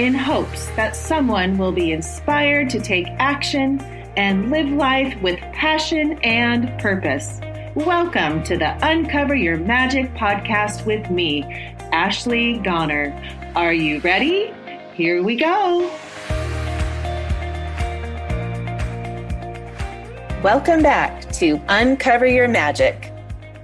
in hopes that someone will be inspired to take action and live life with passion and purpose. Welcome to the Uncover Your Magic podcast with me, Ashley Goner. Are you ready? Here we go. Welcome back to Uncover Your Magic.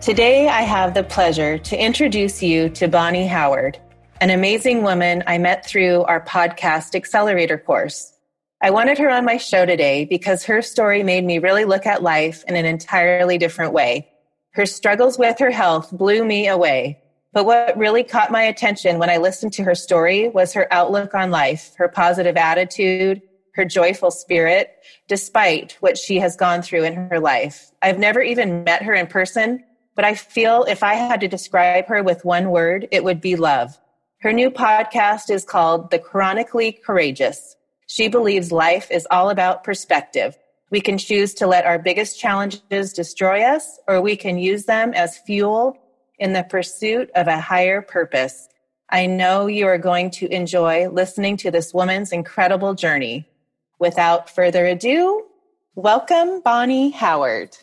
Today, I have the pleasure to introduce you to Bonnie Howard, an amazing woman I met through our podcast accelerator course. I wanted her on my show today because her story made me really look at life in an entirely different way. Her struggles with her health blew me away. But what really caught my attention when I listened to her story was her outlook on life, her positive attitude, her joyful spirit, despite what she has gone through in her life. I've never even met her in person, but I feel if I had to describe her with one word, it would be love. Her new podcast is called The Chronically Courageous. She believes life is all about perspective. We can choose to let our biggest challenges destroy us, or we can use them as fuel in the pursuit of a higher purpose. I know you are going to enjoy listening to this woman's incredible journey. Without further ado, welcome Bonnie Howard.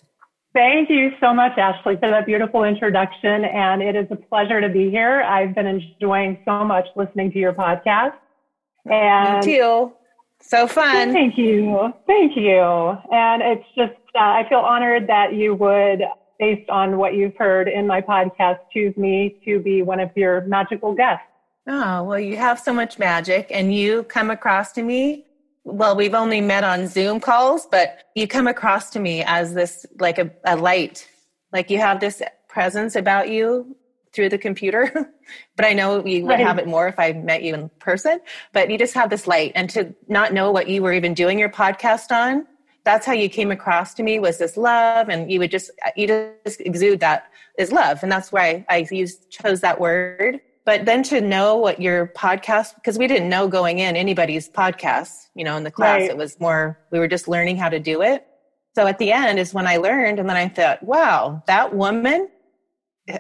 Thank you so much, Ashley, for that beautiful introduction. And it is a pleasure to be here. I've been enjoying so much listening to your podcast. And Me too. So fun. Thank you. Thank you. And it's just, uh, I feel honored that you would, based on what you've heard in my podcast, choose me to be one of your magical guests. Oh, well, you have so much magic and you come across to me well, we've only met on Zoom calls, but you come across to me as this like a, a light. Like you have this presence about you through the computer. but I know you would have it more if I met you in person. But you just have this light. And to not know what you were even doing your podcast on, that's how you came across to me was this love. And you would just, you just exude that is love. And that's why I used, chose that word but then to know what your podcast because we didn't know going in anybody's podcast you know in the class. Right. it was more we were just learning how to do it. So at the end is when i learned and then i thought wow that woman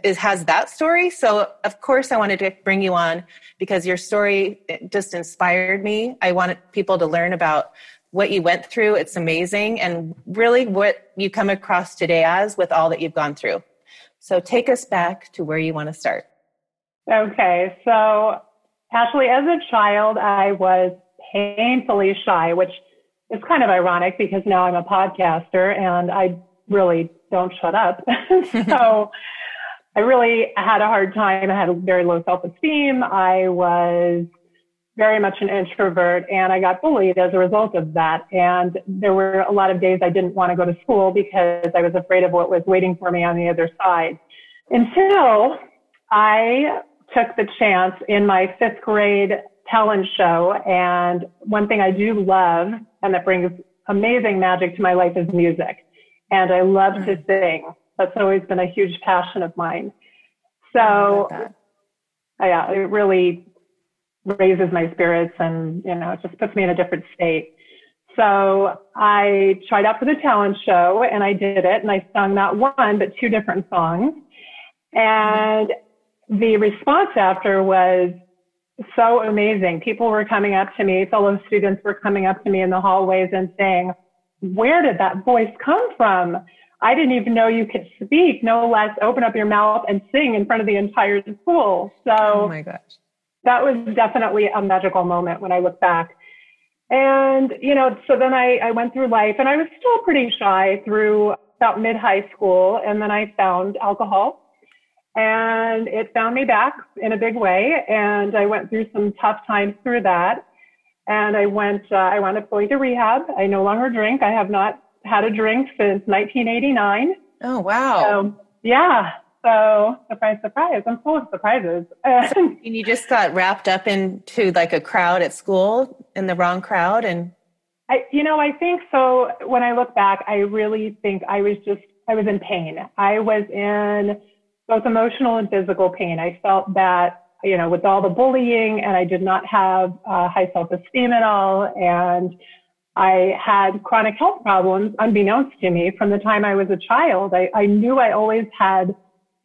is has that story. So of course i wanted to bring you on because your story just inspired me. I wanted people to learn about what you went through. It's amazing and really what you come across today as with all that you've gone through. So take us back to where you want to start Okay, so Ashley, as a child, I was painfully shy, which is kind of ironic because now I'm a podcaster and I really don't shut up. so I really had a hard time. I had a very low self esteem. I was very much an introvert and I got bullied as a result of that. And there were a lot of days I didn't want to go to school because I was afraid of what was waiting for me on the other side until I took the chance in my fifth grade talent show. And one thing I do love and that brings amazing magic to my life is music. And I love mm-hmm. to mm. sing. That's always been a huge passion of mine. So, yeah, it really raises my spirits and, you know, it just puts me in a different state. So I tried out for the talent show and I did it and I sung not one, but two different songs. And the response after was so amazing. People were coming up to me, fellow students were coming up to me in the hallways and saying, where did that voice come from? I didn't even know you could speak, no less open up your mouth and sing in front of the entire school. So oh my gosh. that was definitely a magical moment when I look back. And, you know, so then I, I went through life and I was still pretty shy through about mid high school. And then I found alcohol and it found me back in a big way. And I went through some tough times through that. And I went, uh, I wound up going to rehab. I no longer drink. I have not had a drink since 1989. Oh, wow. So, yeah. So surprise, surprise. I'm full of surprises. and you just got wrapped up into like a crowd at school in the wrong crowd and I, you know, I think so. When I look back, I really think I was just, I was in pain. I was in both emotional and physical pain. I felt that, you know, with all the bullying and I did not have uh, high self-esteem at all. And I had chronic health problems unbeknownst to me from the time I was a child. I, I knew I always had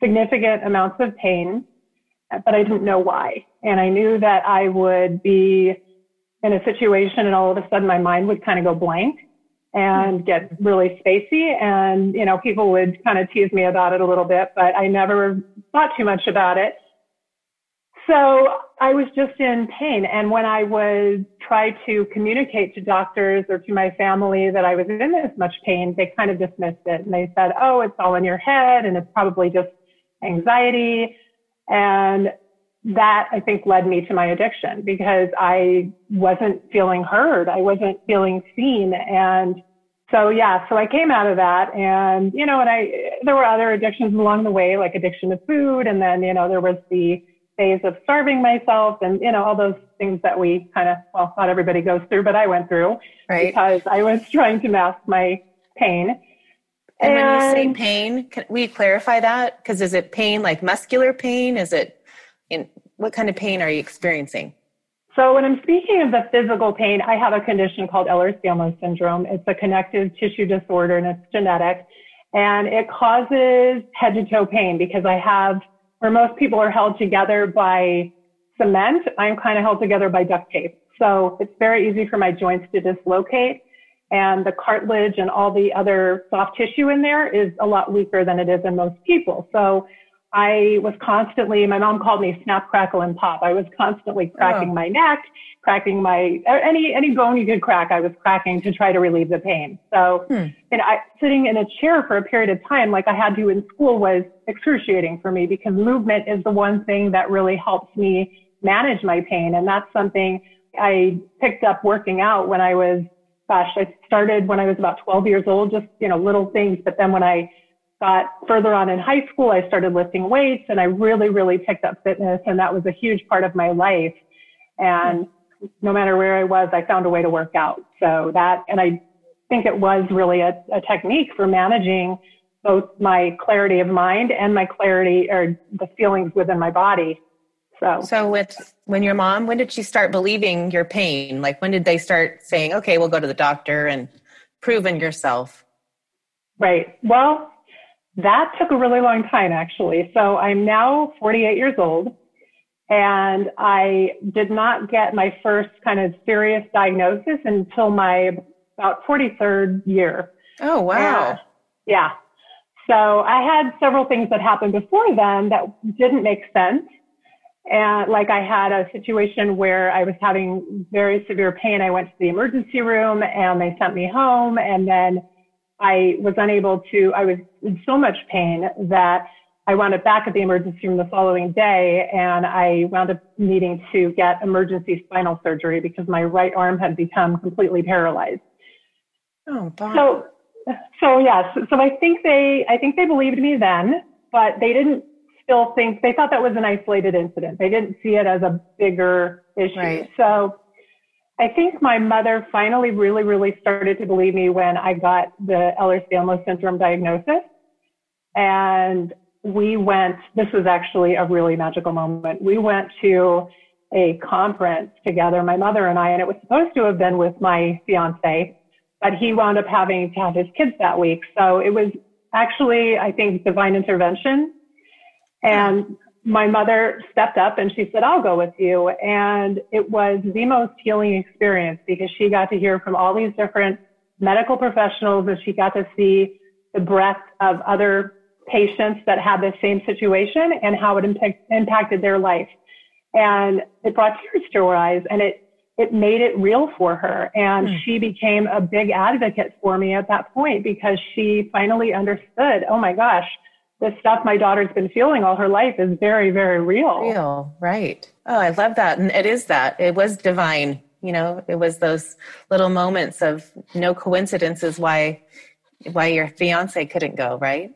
significant amounts of pain, but I didn't know why. And I knew that I would be in a situation and all of a sudden my mind would kind of go blank and hmm. get really spacey. And, you know, people would kind of tease me about it a little bit, but I never thought too much about it. So I was just in pain. And when I would try to communicate to doctors or to my family that I was in this much pain, they kind of dismissed it. And they said, oh, it's all in your head and it's probably just anxiety. And that I think led me to my addiction because I wasn't feeling heard. I wasn't feeling seen. And so, yeah, so I came out of that and, you know, and I, there were other addictions along the way, like addiction to food. And then, you know, there was the phase of starving myself and, you know, all those things that we kind of, well, not everybody goes through, but I went through right. because I was trying to mask my pain. And, and when you say pain, can we clarify that? Because is it pain like muscular pain? Is it in what kind of pain are you experiencing? So when I'm speaking of the physical pain, I have a condition called Ehlers-Danlos syndrome. It's a connective tissue disorder and it's genetic. And it causes head to toe pain because I have, where most people are held together by cement, I'm kind of held together by duct tape. So it's very easy for my joints to dislocate. And the cartilage and all the other soft tissue in there is a lot weaker than it is in most people. So I was constantly, my mom called me snap, crackle, and pop. I was constantly cracking oh. my neck, cracking my, any, any bone you could crack, I was cracking to try to relieve the pain. So, hmm. and I, sitting in a chair for a period of time, like I had to in school was excruciating for me because movement is the one thing that really helps me manage my pain. And that's something I picked up working out when I was, gosh, I started when I was about 12 years old, just, you know, little things. But then when I got further on in high school, I started lifting weights and I really, really picked up fitness. And that was a huge part of my life. And no matter where I was, I found a way to work out. So that, and I think it was really a, a technique for managing both my clarity of mind and my clarity or the feelings within my body. So, so with when your mom, when did she start believing your pain? Like when did they start saying, okay, we'll go to the doctor and proving yourself? Right. Well, that took a really long time, actually. So I'm now 48 years old and I did not get my first kind of serious diagnosis until my about 43rd year. Oh, wow. And, yeah. So I had several things that happened before then that didn't make sense. And like I had a situation where I was having very severe pain. I went to the emergency room and they sent me home and then I was unable to, I was in so much pain that I wound up back at the emergency room the following day and I wound up needing to get emergency spinal surgery because my right arm had become completely paralyzed. Oh, God. So, so yes, so I think they, I think they believed me then, but they didn't still think, they thought that was an isolated incident. They didn't see it as a bigger issue. Right. So I think my mother finally really, really started to believe me when I got the Ehlers-Danlos syndrome diagnosis. And we went, this was actually a really magical moment. We went to a conference together, my mother and I, and it was supposed to have been with my fiance, but he wound up having to have his kids that week. So it was actually, I think, divine intervention. And my mother stepped up and she said, I'll go with you. And it was the most healing experience because she got to hear from all these different medical professionals and she got to see the breadth of other patients that had the same situation and how it impact, impacted their life. And it brought tears to her eyes and it, it made it real for her. And mm. she became a big advocate for me at that point because she finally understood, oh my gosh, the stuff my daughter's been feeling all her life is very, very real. Real, right. Oh, I love that. And it is that. It was divine. You know, it was those little moments of no coincidences why why your fiance couldn't go, right?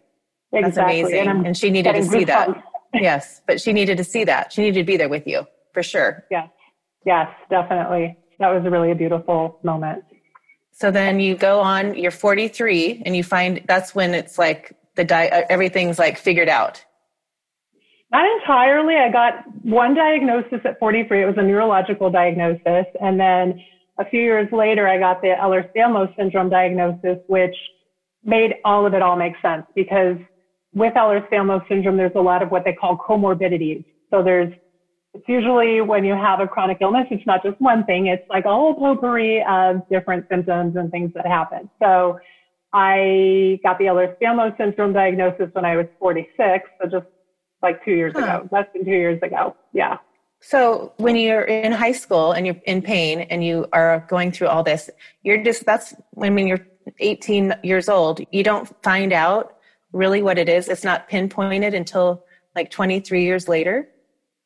Exactly. That's amazing. And, and she needed to see that. yes, but she needed to see that. She needed to be there with you for sure. Yes. Yes, definitely. that was really a beautiful moment. So then you go on, you're 43, and you find that's when it's like the di- uh, everything's like figured out. Not entirely. I got one diagnosis at 43. It was a neurological diagnosis. And then a few years later, I got the Ehlers-Danlos syndrome diagnosis, which made all of it all make sense because with Ehlers-Danlos syndrome, there's a lot of what they call comorbidities. So there's, it's usually when you have a chronic illness, it's not just one thing. It's like a whole potpourri of different symptoms and things that happen. So I got the Ehlers-Danlos syndrome diagnosis when I was 46. So just like two years huh. ago, less than two years ago. Yeah. So when you're in high school and you're in pain and you are going through all this, you're just, that's when, mean, you're 18 years old, you don't find out really what it is. It's not pinpointed until like 23 years later.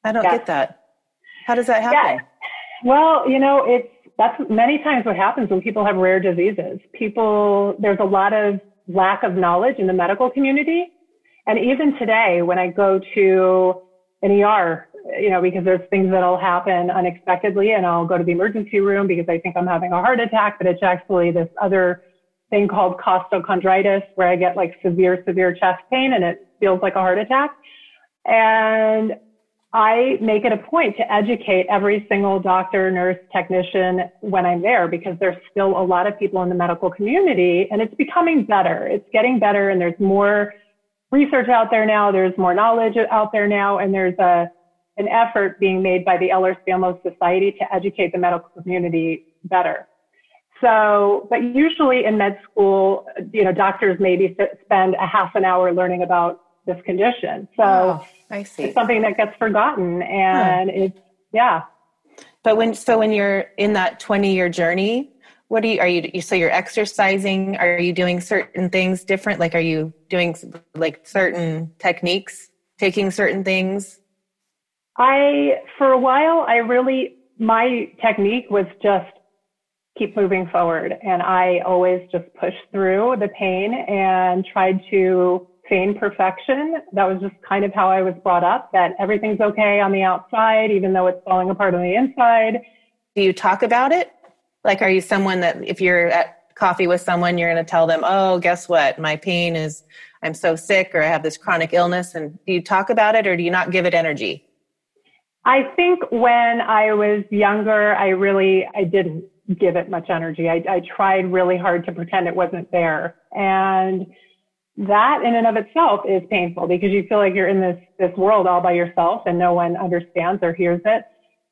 I don't get that. How does that happen? Yeah. Well, you know, it's, that's many times what happens when people have rare diseases. People, there's a lot of lack of knowledge in the medical community. And even today, when I go to an ER you know, because there's things that'll happen unexpectedly and I'll go to the emergency room because I think I'm having a heart attack, but it's actually this other thing called costochondritis where I get like severe, severe chest pain and it feels like a heart attack. And I make it a point to educate every single doctor, nurse, technician when I'm there because there's still a lot of people in the medical community and it's becoming better. It's getting better and there's more research out there now. There's more knowledge out there now and there's a an effort being made by the Ehlers-Danlos Society to educate the medical community better. So, but usually in med school, you know, doctors maybe spend a half an hour learning about this condition. So oh, I see. it's something that gets forgotten and huh. it's, yeah. But when, so when you're in that 20 year journey, what do you, are you, so you're exercising? Are you doing certain things different? Like, are you doing like certain techniques, taking certain things? I, for a while, I really, my technique was just keep moving forward. And I always just pushed through the pain and tried to feign perfection. That was just kind of how I was brought up that everything's okay on the outside, even though it's falling apart on the inside. Do you talk about it? Like, are you someone that if you're at coffee with someone, you're going to tell them, oh, guess what? My pain is, I'm so sick or I have this chronic illness. And do you talk about it or do you not give it energy? I think when I was younger, I really, I didn't give it much energy. I, I tried really hard to pretend it wasn't there. And that in and of itself is painful because you feel like you're in this, this world all by yourself and no one understands or hears it.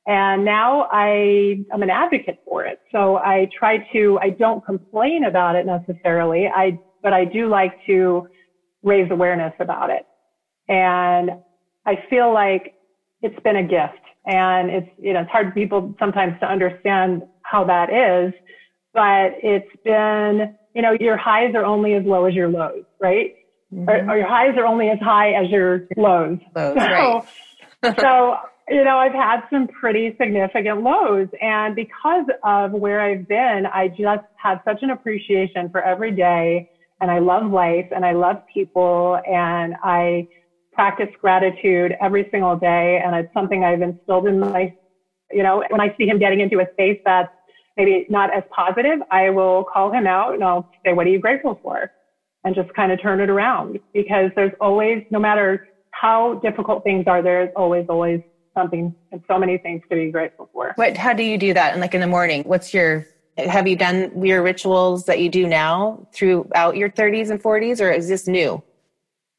And now I, I'm an advocate for it. So I try to, I don't complain about it necessarily. I, but I do like to raise awareness about it. And I feel like it's been a gift. And it's, you know, it's hard for people sometimes to understand how that is, but it's been, you know, your highs are only as low as your lows, right? Mm-hmm. Or, or, your highs are only as high as your lows. lows so, right. so, you know, I've had some pretty significant lows. And because of where I've been, I just have such an appreciation for every day. And I love life and I love people. And I, practice gratitude every single day. And it's something I've instilled in my, you know, when I see him getting into a space that's maybe not as positive, I will call him out and I'll say, what are you grateful for? And just kind of turn it around because there's always, no matter how difficult things are, there's always, always something and so many things to be grateful for. What, how do you do that? And like in the morning, what's your, have you done your rituals that you do now throughout your 30s and 40s or is this new?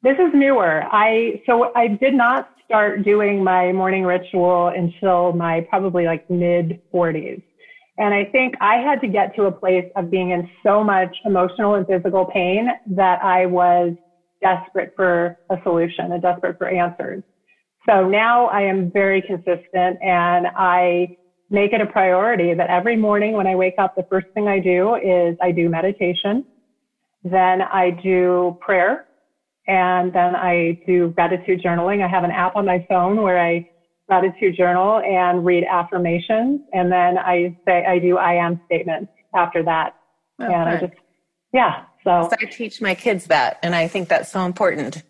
This is newer. I so I did not start doing my morning ritual until my probably like mid 40s. And I think I had to get to a place of being in so much emotional and physical pain that I was desperate for a solution and desperate for answers. So now I am very consistent and I make it a priority that every morning when I wake up, the first thing I do is I do meditation. Then I do prayer and then I do gratitude journaling. I have an app on my phone where I gratitude journal and read affirmations. And then I say, I do I am statements after that. Okay. And I just, yeah. So. so I teach my kids that. And I think that's so important.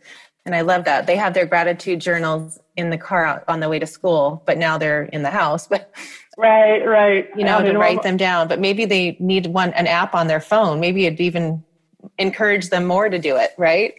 And I love that. They have their gratitude journals in the car on the way to school, but now they're in the house. But right, right. You know, to write them down. But maybe they need one an app on their phone. Maybe it'd even encourage them more to do it, right?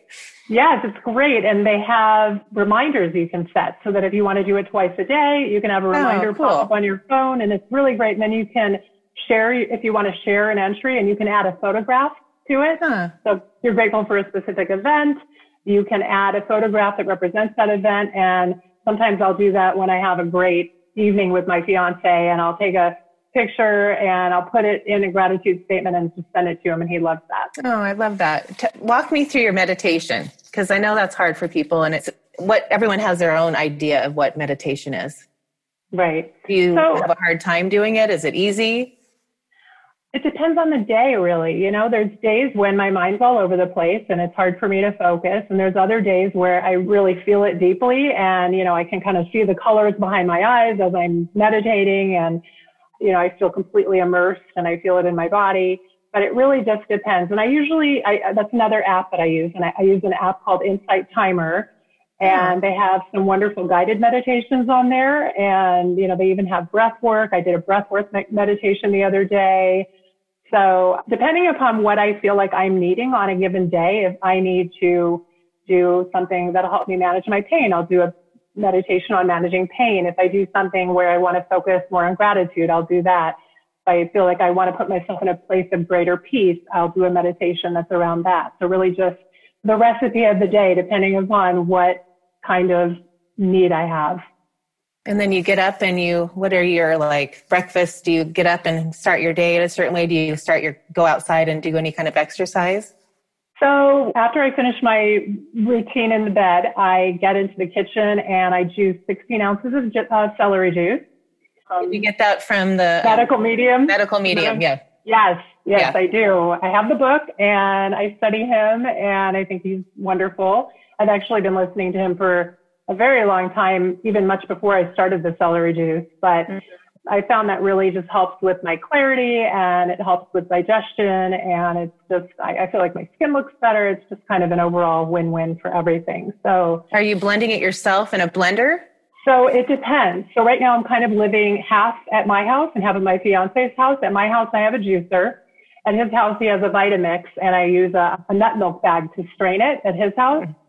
Yes, it's great. And they have reminders you can set so that if you want to do it twice a day, you can have a oh, reminder oh, cool. pop up on your phone and it's really great. And then you can share if you want to share an entry and you can add a photograph to it. Huh. So you're grateful for a specific event. You can add a photograph that represents that event. And sometimes I'll do that when I have a great evening with my fiance and I'll take a picture and I'll put it in a gratitude statement and just send it to him and he loves that. Oh, I love that. T- walk me through your meditation because I know that's hard for people and it's what everyone has their own idea of what meditation is. Right. Do you so, have a hard time doing it? Is it easy? It depends on the day, really. You know, there's days when my mind's all over the place and it's hard for me to focus. And there's other days where I really feel it deeply and, you know, I can kind of see the colors behind my eyes as I'm meditating and you know, I feel completely immersed and I feel it in my body. But it really just depends. And I usually, I, that's another app that I use. And I, I use an app called Insight Timer. And they have some wonderful guided meditations on there. And, you know, they even have breath work. I did a breath work meditation the other day. So depending upon what I feel like I'm needing on a given day, if I need to do something that'll help me manage my pain, I'll do a meditation on managing pain. If I do something where I want to focus more on gratitude, I'll do that. If I feel like I want to put myself in a place of greater peace, I'll do a meditation that's around that. So really just the recipe of the day, depending upon what kind of need I have. And then you get up and you, what are your like breakfast? Do you get up and start your day at a certain way? Do you start your, go outside and do any kind of exercise? So after I finish my routine in the bed, I get into the kitchen and I juice 16 ounces of uh, celery juice. Um, you get that from the medical medium? Medical medium, yeah. Yes, yes, yeah. I do. I have the book and I study him and I think he's wonderful. I've actually been listening to him for a very long time, even much before I started the celery juice. But mm-hmm. I found that really just helps with my clarity and it helps with digestion. And it's just, I, I, feel like my skin looks better. It's just kind of an overall win win for everything. So, are you blending it yourself in a blender? So it depends. So right now I'm kind of living half at my house and half at my fiance's house. At my house, I have a juicer. At his house, he has a Vitamix and I use a, a nut milk bag to strain it at his house. Mm-hmm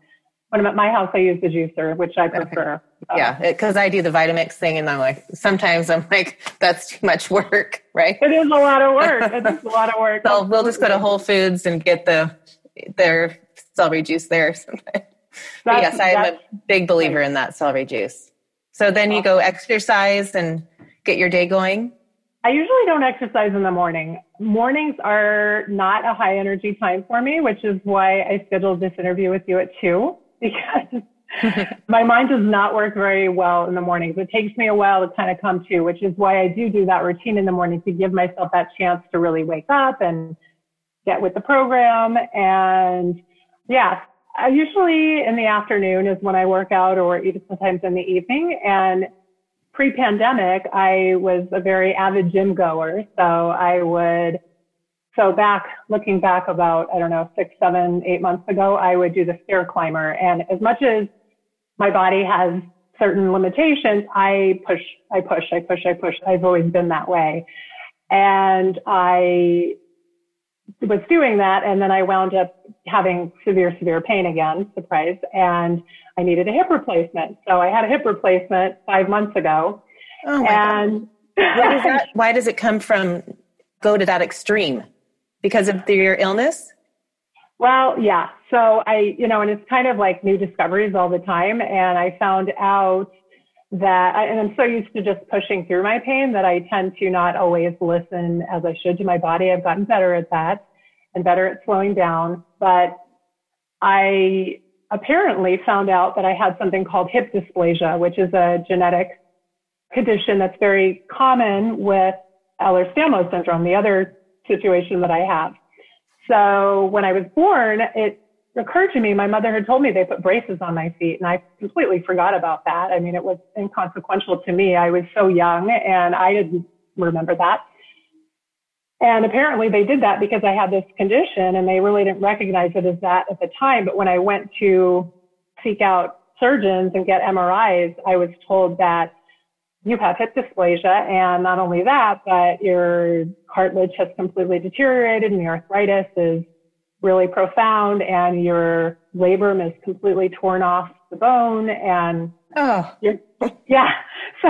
when I'm at my house, I use the juicer, which I prefer. Okay. Yeah, because I do the Vitamix thing, and I'm like, sometimes I'm like, that's too much work, right? It is a lot of work. It is a lot of work. so we'll just go to Whole Foods and get the their celery juice there. yes, I'm a big believer in that celery juice. So then you go exercise and get your day going. I usually don't exercise in the morning. Mornings are not a high energy time for me, which is why I scheduled this interview with you at two because my mind does not work very well in the mornings. It takes me a while to kind of come to, which is why I do do that routine in the morning to give myself that chance to really wake up and get with the program. And yeah, I usually in the afternoon is when I work out or even sometimes in the evening. And pre-pandemic, I was a very avid gym goer. So I would so back, looking back about, I don't know, six, seven, eight months ago, I would do the stair climber. And as much as my body has certain limitations, I push, I push, I push, I push. I've always been that way. And I was doing that. And then I wound up having severe, severe pain again, surprise. And I needed a hip replacement. So I had a hip replacement five months ago. Oh and why does, that, why does it come from go to that extreme? Because of your illness? Well, yeah. So I, you know, and it's kind of like new discoveries all the time. And I found out that, and I'm so used to just pushing through my pain that I tend to not always listen as I should to my body. I've gotten better at that and better at slowing down. But I apparently found out that I had something called hip dysplasia, which is a genetic condition that's very common with Ehlers-Danlos syndrome, the other situation that I have. So when I was born, it occurred to me, my mother had told me they put braces on my feet and I completely forgot about that. I mean, it was inconsequential to me. I was so young and I didn't remember that. And apparently they did that because I had this condition and they really didn't recognize it as that at the time. But when I went to seek out surgeons and get MRIs, I was told that you have hip dysplasia. And not only that, but your cartilage has completely deteriorated and your arthritis is really profound and your labrum is completely torn off the bone and oh. yeah. So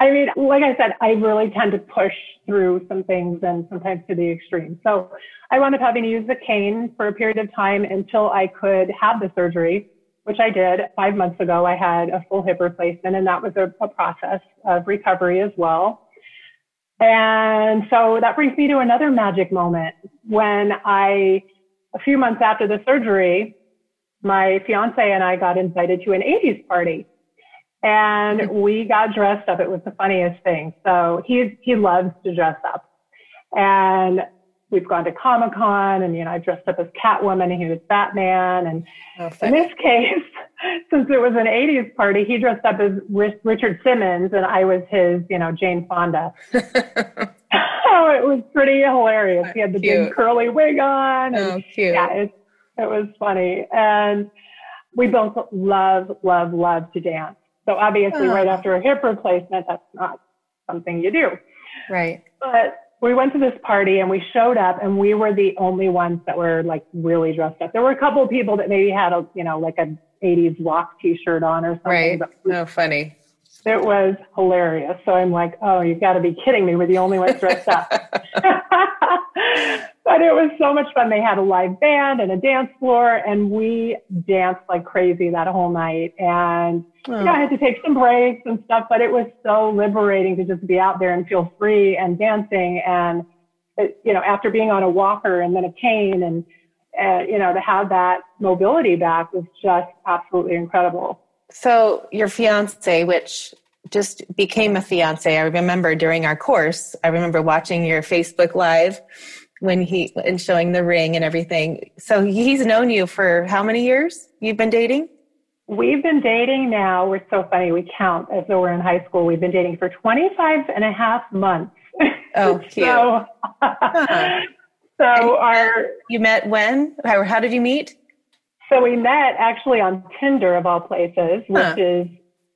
i mean like i said i really tend to push through some things and sometimes to the extreme. So i wound up having to use the cane for a period of time until i could have the surgery which i did five months ago i had a full hip replacement and that was a, a process of recovery as well and so that brings me to another magic moment when I, a few months after the surgery, my fiance and I got invited to an 80s party. And mm-hmm. we got dressed up. It was the funniest thing. So he, he loves to dress up. And we've gone to Comic Con and, you know, I dressed up as Catwoman and he was Batman. And in this case, since it was an 80s party, he dressed up as Richard Simmons and I was his, you know, Jane Fonda. oh, it was pretty hilarious. He had the cute. big curly wig on. And, oh, cute. Yeah, it, it was funny. And we both love, love, love to dance. So obviously, oh. right after a hip replacement, that's not something you do. Right. But we went to this party and we showed up and we were the only ones that were like really dressed up. There were a couple of people that maybe had a, you know, like a 80s rock t-shirt on or something. Right. Oh, funny. It was hilarious. So I'm like, oh, you've got to be kidding me. We're the only ones dressed up. but it was so much fun. They had a live band and a dance floor, and we danced like crazy that whole night. And oh. you know, I had to take some breaks and stuff, but it was so liberating to just be out there and feel free and dancing. And it, you know, after being on a walker and then a cane, and uh, you know, to have that mobility back was just absolutely incredible. So your fiance, which just became a fiance. I remember during our course, I remember watching your Facebook Live when he and showing the ring and everything. So he's known you for how many years? You've been dating? We've been dating now. We're so funny. We count as though we're in high school. We've been dating for 25 and a half months. Oh, cute. so, uh-huh. so our. You met when? How, how did you meet? So we met actually on Tinder of all places, which huh. is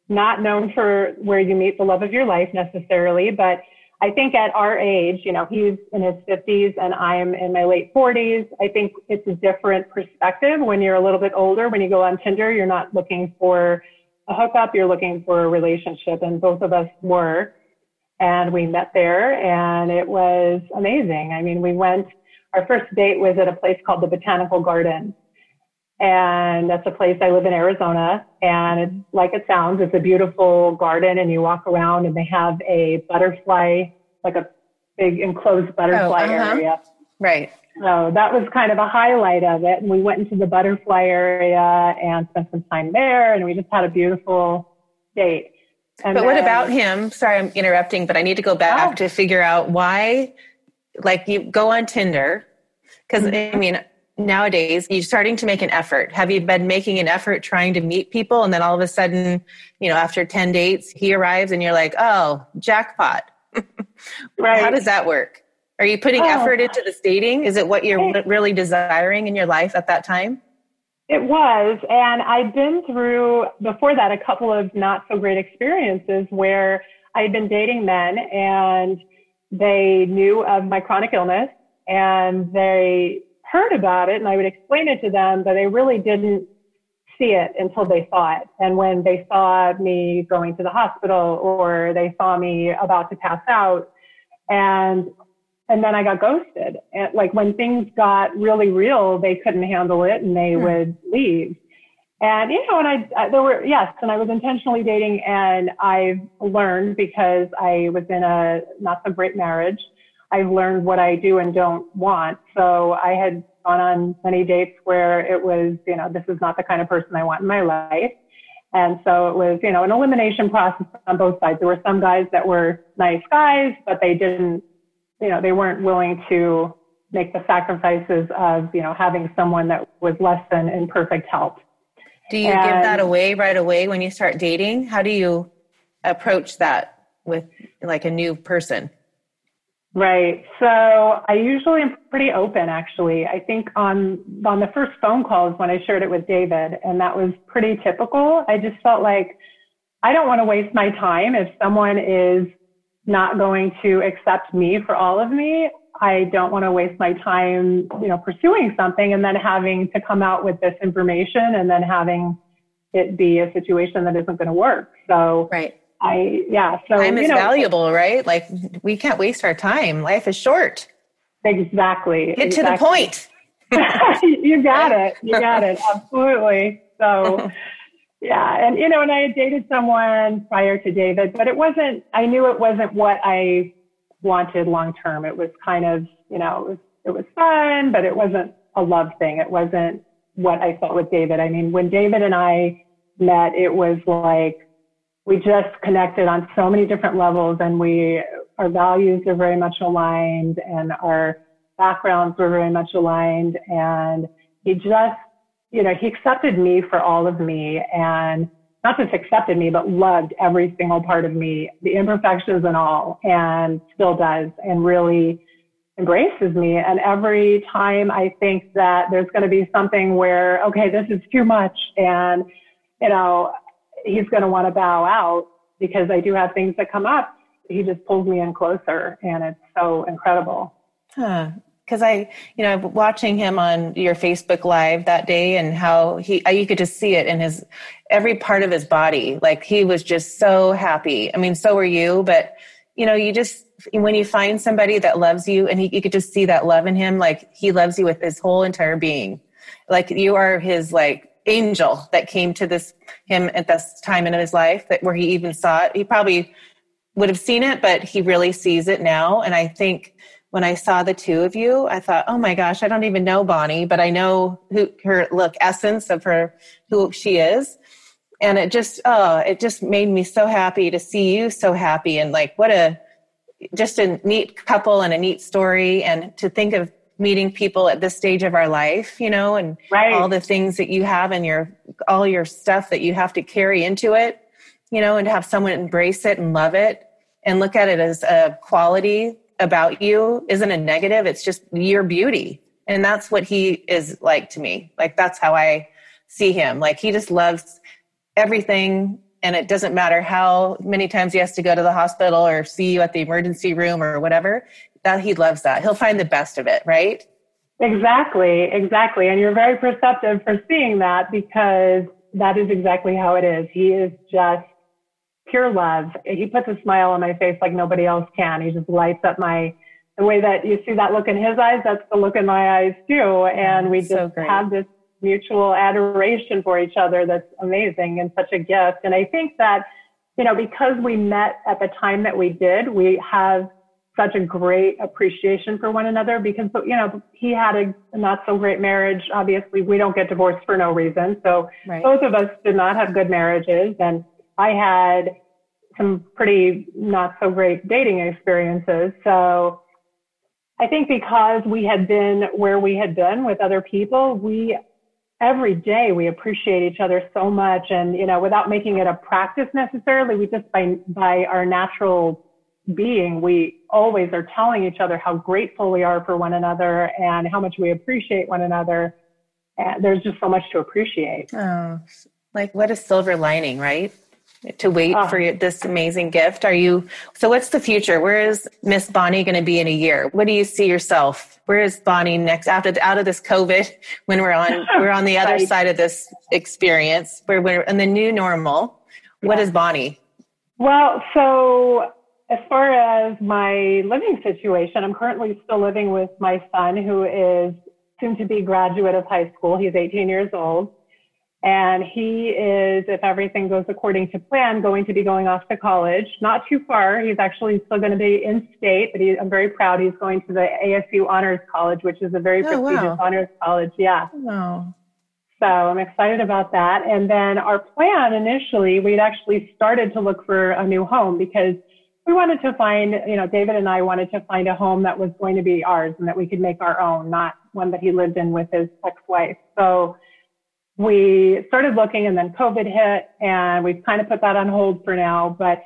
not known for where you meet the love of your life necessarily, but I think at our age, you know, he's in his 50s and I'm in my late 40s. I think it's a different perspective when you're a little bit older. When you go on Tinder, you're not looking for a hookup, you're looking for a relationship. And both of us were. And we met there and it was amazing. I mean, we went, our first date was at a place called the Botanical Garden and that's a place I live in Arizona. And it's like it sounds, it's a beautiful garden and you walk around and they have a butterfly, like a big enclosed butterfly oh, uh-huh. area. Right. So that was kind of a highlight of it. And we went into the butterfly area and spent some time there and we just had a beautiful date. And but then, what about him? Sorry, I'm interrupting, but I need to go back oh. to figure out why, like you go on Tinder, because mm-hmm. I mean, nowadays you're starting to make an effort. Have you been making an effort trying to meet people and then all of a sudden you know after 10 dates he arrives and you're like oh jackpot. Right. how does that work? Are you putting oh. effort into this dating? Is it what you're really desiring in your life at that time? It was and i'd been through before that a couple of not so great experiences where i'd been dating men and they knew of my chronic illness and they heard about it and I would explain it to them, but they really didn't see it until they saw it. And when they saw me going to the hospital or they saw me about to pass out and and then I got ghosted. And like when things got really real, they couldn't handle it and they hmm. would leave. And you know, and I, I there were yes, and I was intentionally dating, and I've learned because I was in a not so great marriage I've learned what I do and don't want. So I had gone on many dates where it was, you know, this is not the kind of person I want in my life. And so it was, you know, an elimination process on both sides. There were some guys that were nice guys, but they didn't, you know, they weren't willing to make the sacrifices of, you know, having someone that was less than in perfect health. Do you and, give that away right away when you start dating? How do you approach that with like a new person? Right. So I usually am pretty open actually. I think on on the first phone calls when I shared it with David and that was pretty typical. I just felt like I don't want to waste my time if someone is not going to accept me for all of me. I don't want to waste my time, you know, pursuing something and then having to come out with this information and then having it be a situation that isn't going to work. So right. I yeah. So time is know, valuable, right? Like we can't waste our time. Life is short. Exactly. Get exactly. to the point. you got it. You got it. Absolutely. So yeah, and you know, and I had dated someone prior to David, but it wasn't. I knew it wasn't what I wanted long term. It was kind of, you know, it was it was fun, but it wasn't a love thing. It wasn't what I felt with David. I mean, when David and I met, it was like we just connected on so many different levels, and we our values are very much aligned, and our backgrounds were very much aligned, and he just you know, he accepted me for all of me and not just accepted me, but loved every single part of me, the imperfections and all, and still does and really embraces me. And every time I think that there's going to be something where, okay, this is too much and, you know, he's going to want to bow out because I do have things that come up. He just pulls me in closer and it's so incredible. Huh because I, you know, watching him on your Facebook Live that day and how he, uh, you could just see it in his every part of his body. Like he was just so happy. I mean, so were you, but you know, you just when you find somebody that loves you and he, you could just see that love in him, like he loves you with his whole entire being. Like you are his like angel that came to this him at this time in his life that where he even saw it. He probably would have seen it, but he really sees it now. And I think when I saw the two of you, I thought, oh my gosh, I don't even know Bonnie, but I know who her look essence of her who she is. And it just oh, it just made me so happy to see you so happy and like what a just a neat couple and a neat story and to think of meeting people at this stage of our life, you know, and right. all the things that you have and your all your stuff that you have to carry into it, you know, and to have someone embrace it and love it and look at it as a quality about you isn't a negative. It's just your beauty. And that's what he is like to me. Like that's how I see him. Like he just loves everything. And it doesn't matter how many times he has to go to the hospital or see you at the emergency room or whatever, that he loves that. He'll find the best of it, right? Exactly, exactly. And you're very perceptive for seeing that because that is exactly how it is. He is just pure love. He puts a smile on my face like nobody else can. He just lights up my the way that you see that look in his eyes. That's the look in my eyes too. And oh, we just so have this mutual adoration for each other. That's amazing and such a gift. And I think that you know because we met at the time that we did, we have such a great appreciation for one another because you know he had a not so great marriage obviously we don't get divorced for no reason so right. both of us did not have good marriages and I had some pretty not so great dating experiences. So I think because we had been where we had been with other people, we every day we appreciate each other so much and you know without making it a practice necessarily we just by by our natural being we always are telling each other how grateful we are for one another and how much we appreciate one another. And there's just so much to appreciate. Oh like what a silver lining right? To wait oh. for this amazing gift. Are you so what's the future? Where is miss bonnie going to be in a year? What do you see yourself? Where is bonnie next after out of this covid when we're on we're on the other right. side of this experience where we're in the new normal? Yeah. what is bonnie? Well so as far as my living situation i'm currently still living with my son who is soon to be graduate of high school he's 18 years old and he is, if everything goes according to plan, going to be going off to college. Not too far. He's actually still going to be in state, but he, I'm very proud he's going to the ASU Honors College, which is a very oh, prestigious wow. honors college. Yeah. Oh, wow. So I'm excited about that. And then our plan initially, we'd actually started to look for a new home because we wanted to find, you know, David and I wanted to find a home that was going to be ours and that we could make our own, not one that he lived in with his ex-wife. So we started looking and then COVID hit and we've kind of put that on hold for now. But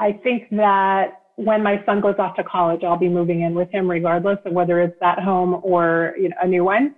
I think that when my son goes off to college, I'll be moving in with him regardless of whether it's that home or you know, a new one.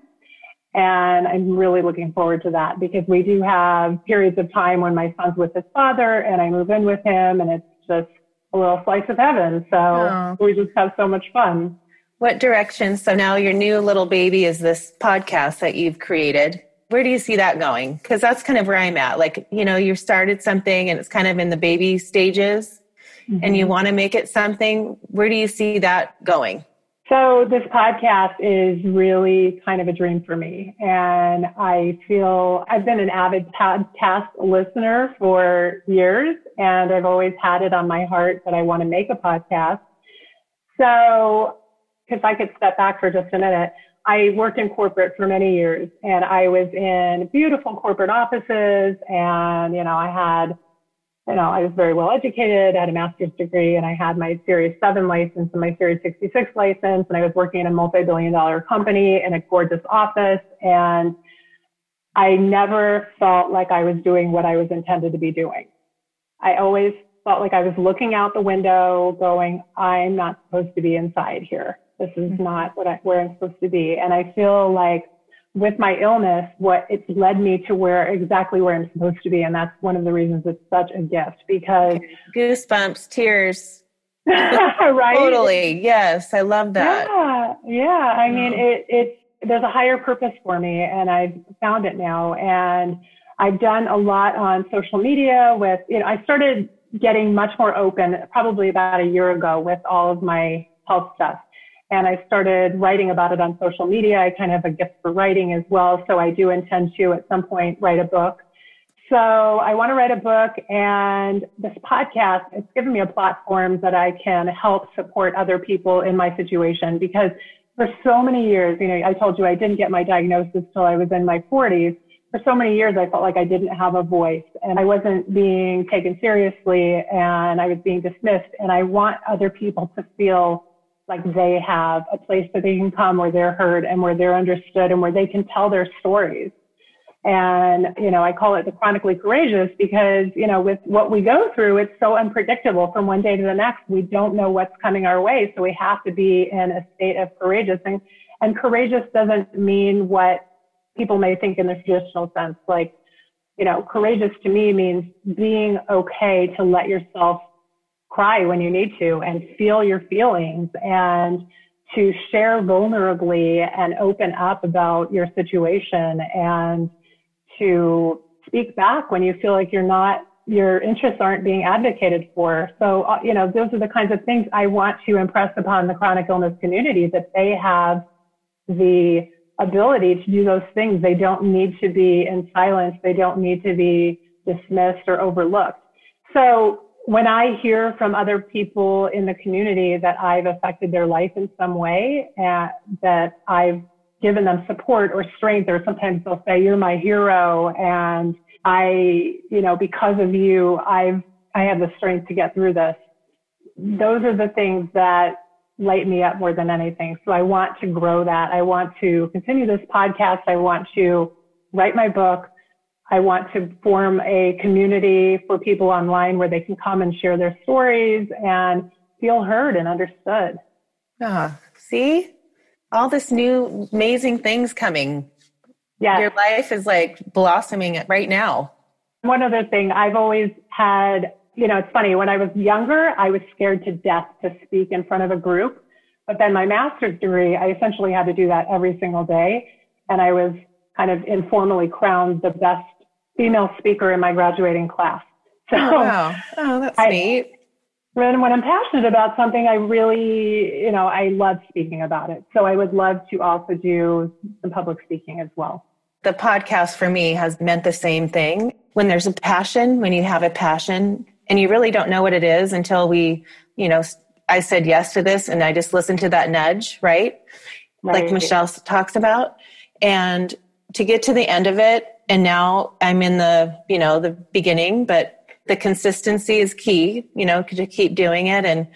And I'm really looking forward to that because we do have periods of time when my son's with his father and I move in with him and it's just a little slice of heaven. So oh. we just have so much fun. What direction? So now your new little baby is this podcast that you've created. Where do you see that going? Because that's kind of where I'm at. Like, you know, you started something and it's kind of in the baby stages mm-hmm. and you want to make it something. Where do you see that going? So this podcast is really kind of a dream for me. And I feel I've been an avid podcast listener for years and I've always had it on my heart that I want to make a podcast. So if I could step back for just a minute, I worked in corporate for many years and I was in beautiful corporate offices and, you know, I had you know, I was very well educated, I had a master's degree, and I had my Series 7 license and my Series 66 license, and I was working in a multi-billion dollar company in a gorgeous office, and I never felt like I was doing what I was intended to be doing. I always felt like I was looking out the window going, I'm not supposed to be inside here. This is mm-hmm. not what I, where I'm supposed to be. And I feel like with my illness, what it's led me to where exactly where I'm supposed to be. And that's one of the reasons it's such a gift because goosebumps, tears. right. Totally. Yes. I love that. Yeah. Yeah. I mean, it, it's, there's a higher purpose for me and I've found it now. And I've done a lot on social media with, you know, I started getting much more open probably about a year ago with all of my health stuff and I started writing about it on social media. I kind of have a gift for writing as well. So I do intend to at some point write a book. So I want to write a book and this podcast, it's given me a platform that I can help support other people in my situation because for so many years, you know, I told you I didn't get my diagnosis till I was in my 40s. For so many years, I felt like I didn't have a voice and I wasn't being taken seriously and I was being dismissed. And I want other people to feel like they have a place that they can come where they're heard and where they're understood and where they can tell their stories. And, you know, I call it the chronically courageous because, you know, with what we go through, it's so unpredictable from one day to the next. We don't know what's coming our way. So we have to be in a state of courageous. And, and courageous doesn't mean what people may think in the traditional sense. Like, you know, courageous to me means being okay to let yourself cry when you need to and feel your feelings and to share vulnerably and open up about your situation and to speak back when you feel like you're not your interests aren't being advocated for. So, uh, you know, those are the kinds of things I want to impress upon the chronic illness community that they have the ability to do those things. They don't need to be in silence. They don't need to be dismissed or overlooked. So when I hear from other people in the community that I've affected their life in some way, and that I've given them support or strength, or sometimes they'll say, "You're my hero," and I, you know, because of you, I've I have the strength to get through this. Those are the things that light me up more than anything. So I want to grow that. I want to continue this podcast. I want to write my book. I want to form a community for people online where they can come and share their stories and feel heard and understood. Ah, see? All this new amazing things coming. Yeah. Your life is like blossoming right now. One other thing, I've always had, you know, it's funny, when I was younger, I was scared to death to speak in front of a group. But then my master's degree, I essentially had to do that every single day. And I was kind of informally crowned the best female speaker in my graduating class. So, oh, wow. Oh, that's I, neat. When, when I'm passionate about something, I really, you know, I love speaking about it. So I would love to also do some public speaking as well. The podcast for me has meant the same thing. When there's a passion, when you have a passion, and you really don't know what it is until we, you know, I said yes to this and I just listened to that nudge, right? right. Like Michelle talks about. And to get to the end of it and now i'm in the you know the beginning but the consistency is key you know to keep doing it. And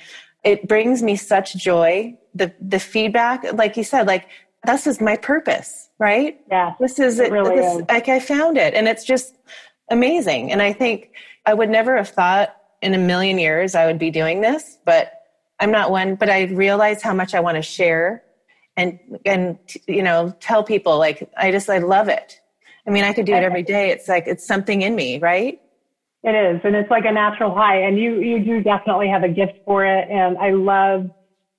it brings me such joy. The the feedback like you said like this is my purpose right? Yeah this is it really this, is. like i found it. And it's just amazing. And i think i would never have thought in a million years i would be doing this but I'm not one, but I realize how much I want to share and and you know tell people like I just I love it. I mean, I could do it every day. It's like it's something in me, right? It is, and it's like a natural high. And you you do definitely have a gift for it. And I love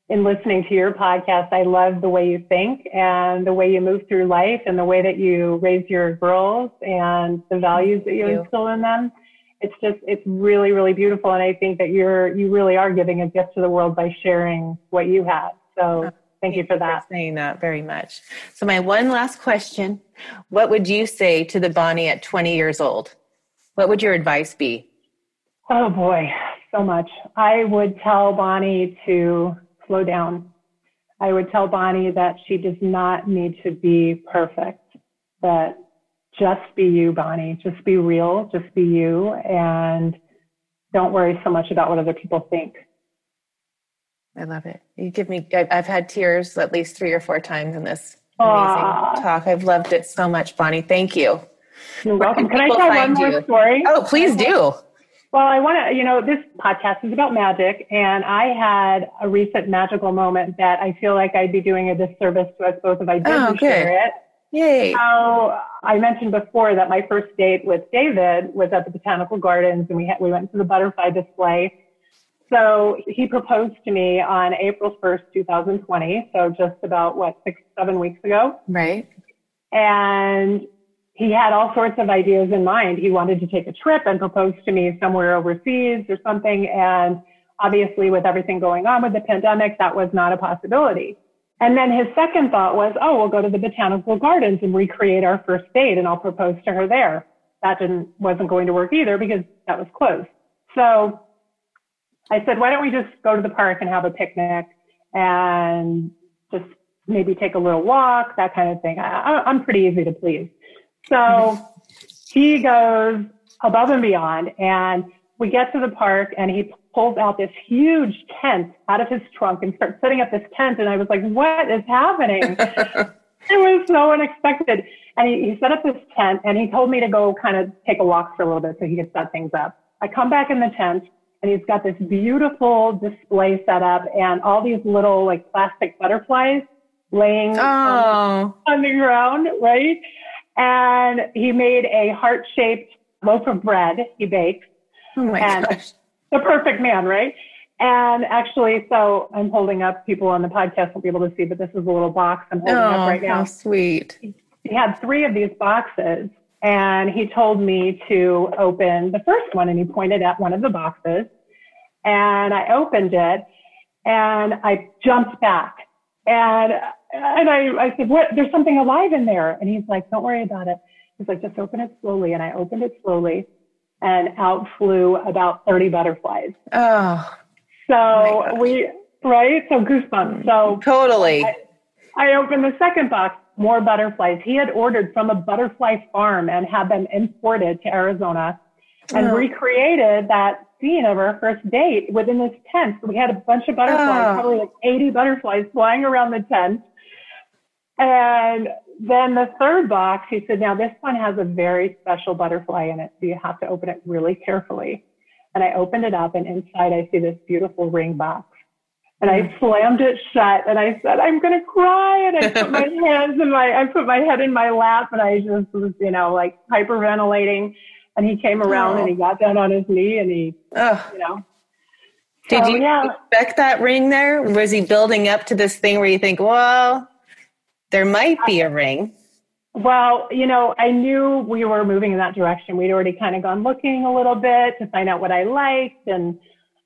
in listening to your podcast. I love the way you think and the way you move through life and the way that you raise your girls and the values that you, you. instill in them. It's just it's really really beautiful. And I think that you're you really are giving a gift to the world by sharing what you have. So. Thank you for that. For saying that very much. So, my one last question What would you say to the Bonnie at 20 years old? What would your advice be? Oh boy, so much. I would tell Bonnie to slow down. I would tell Bonnie that she does not need to be perfect, that just be you, Bonnie. Just be real, just be you, and don't worry so much about what other people think. I love it. You give me, I've had tears at least three or four times in this amazing Aww. talk. I've loved it so much, Bonnie. Thank you. You're welcome. Can I tell one more you? story? Oh, please do. Well, I want to, you know, this podcast is about magic, and I had a recent magical moment that I feel like I'd be doing a disservice to us both if I didn't oh, share it. Yay. So I mentioned before that my first date with David was at the Botanical Gardens, and we had, we went to the butterfly display so he proposed to me on April 1st, 2020. So just about what, six, seven weeks ago. Right. And he had all sorts of ideas in mind. He wanted to take a trip and propose to me somewhere overseas or something. And obviously with everything going on with the pandemic, that was not a possibility. And then his second thought was, oh, we'll go to the botanical gardens and recreate our first date and I'll propose to her there. That didn't, wasn't going to work either because that was closed. So I said, why don't we just go to the park and have a picnic and just maybe take a little walk, that kind of thing. I, am pretty easy to please. So he goes above and beyond and we get to the park and he pulls out this huge tent out of his trunk and starts setting up this tent. And I was like, what is happening? it was so unexpected. And he, he set up this tent and he told me to go kind of take a walk for a little bit so he could set things up. I come back in the tent and he's got this beautiful display set up and all these little like plastic butterflies laying oh. on, on the ground, right? And he made a heart shaped loaf of bread he bakes. Oh my and gosh. The perfect man, right? And actually, so I'm holding up, people on the podcast won't be able to see, but this is a little box I'm holding oh, up right now. How sweet. He had three of these boxes and he told me to open the first one and he pointed at one of the boxes and I opened it and I jumped back and, and I, I said, what, there's something alive in there. And he's like, don't worry about it. He's like, just open it slowly. And I opened it slowly and out flew about 30 butterflies. Oh, so oh we, right? So goosebumps. So totally. I, I opened the second box more butterflies. He had ordered from a butterfly farm and had them imported to Arizona and oh. recreated that scene of our first date within this tent. So we had a bunch of butterflies, oh. probably like 80 butterflies flying around the tent. And then the third box, he said, now this one has a very special butterfly in it. So you have to open it really carefully. And I opened it up and inside I see this beautiful ring box. And I mm. slammed it shut and I said, I'm going to cry. And I put my hands in my, I put my head in my lap and I just was, you know, like hyperventilating. And he came around oh. and he got down on his knee and he, oh. you know. Did so, you yeah. expect that ring there? Was he building up to this thing where you think, well, there might be a ring? Well, you know, I knew we were moving in that direction. We'd already kind of gone looking a little bit to find out what I liked and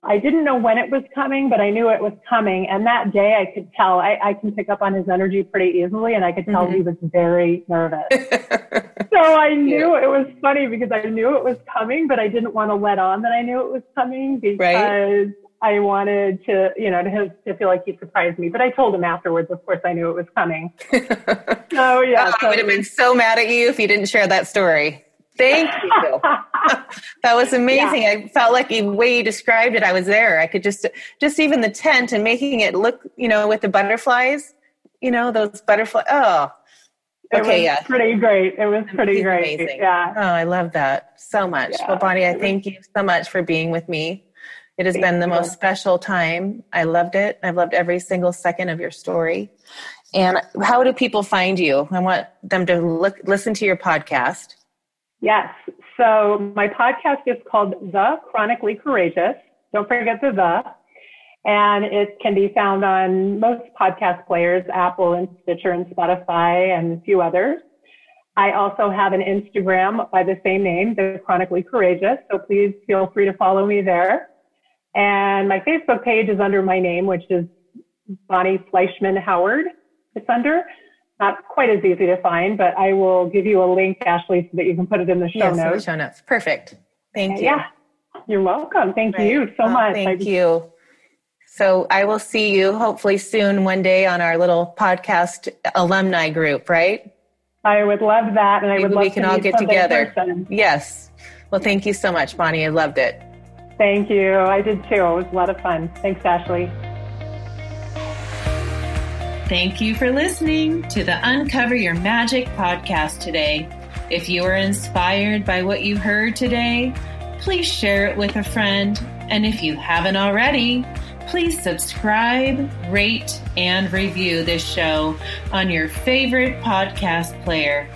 I didn't know when it was coming, but I knew it was coming. And that day I could tell, I, I can pick up on his energy pretty easily and I could tell mm-hmm. he was very nervous. so I knew yeah. it was funny because I knew it was coming, but I didn't want to let on that I knew it was coming because right. I wanted to, you know, to, to feel like he surprised me. But I told him afterwards, of course, I knew it was coming. so yeah. Oh, so, I would have been so mad at you if you didn't share that story. Thank you. that was amazing. Yeah. I felt like the way you described it, I was there. I could just, just even the tent and making it look, you know, with the butterflies, you know, those butterflies. Oh, okay. yeah. Pretty great. It was pretty great. Amazing. Yeah. Oh, I love that so much. Yeah. Well, Bonnie, I thank you so much for being with me It has Thank been the you. most special time. I loved it. I've loved every single second of your story. And how do people find you? I want them to look, listen to your podcast. Yes. So my podcast is called The Chronically Courageous. Don't forget the the. And it can be found on most podcast players, Apple and Stitcher and Spotify and a few others. I also have an Instagram by the same name, The Chronically Courageous. So please feel free to follow me there. And my Facebook page is under my name, which is Bonnie Fleischman Howard. It's under. Not quite as easy to find, but I will give you a link, Ashley, so that you can put it in the show yes, notes. show notes. Perfect. Thank you. Yeah, you're welcome. Thank Right. you so Oh, much. Thank I- you. So I will see you hopefully soon one day on our little podcast alumni group, right? I would love that, and I Maybe would love we can to all get together. Yes. Well, thank you so much, Bonnie. I loved it. Thank you. I did too. It was a lot of fun. Thanks, Ashley. Thank you for listening to the Uncover Your Magic podcast today. If you were inspired by what you heard today, please share it with a friend. And if you haven't already, please subscribe, rate, and review this show on your favorite podcast player.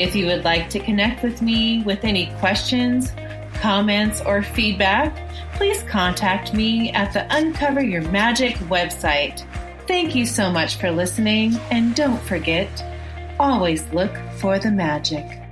If you would like to connect with me with any questions, comments, or feedback, please contact me at the Uncover Your Magic website. Thank you so much for listening, and don't forget, always look for the magic.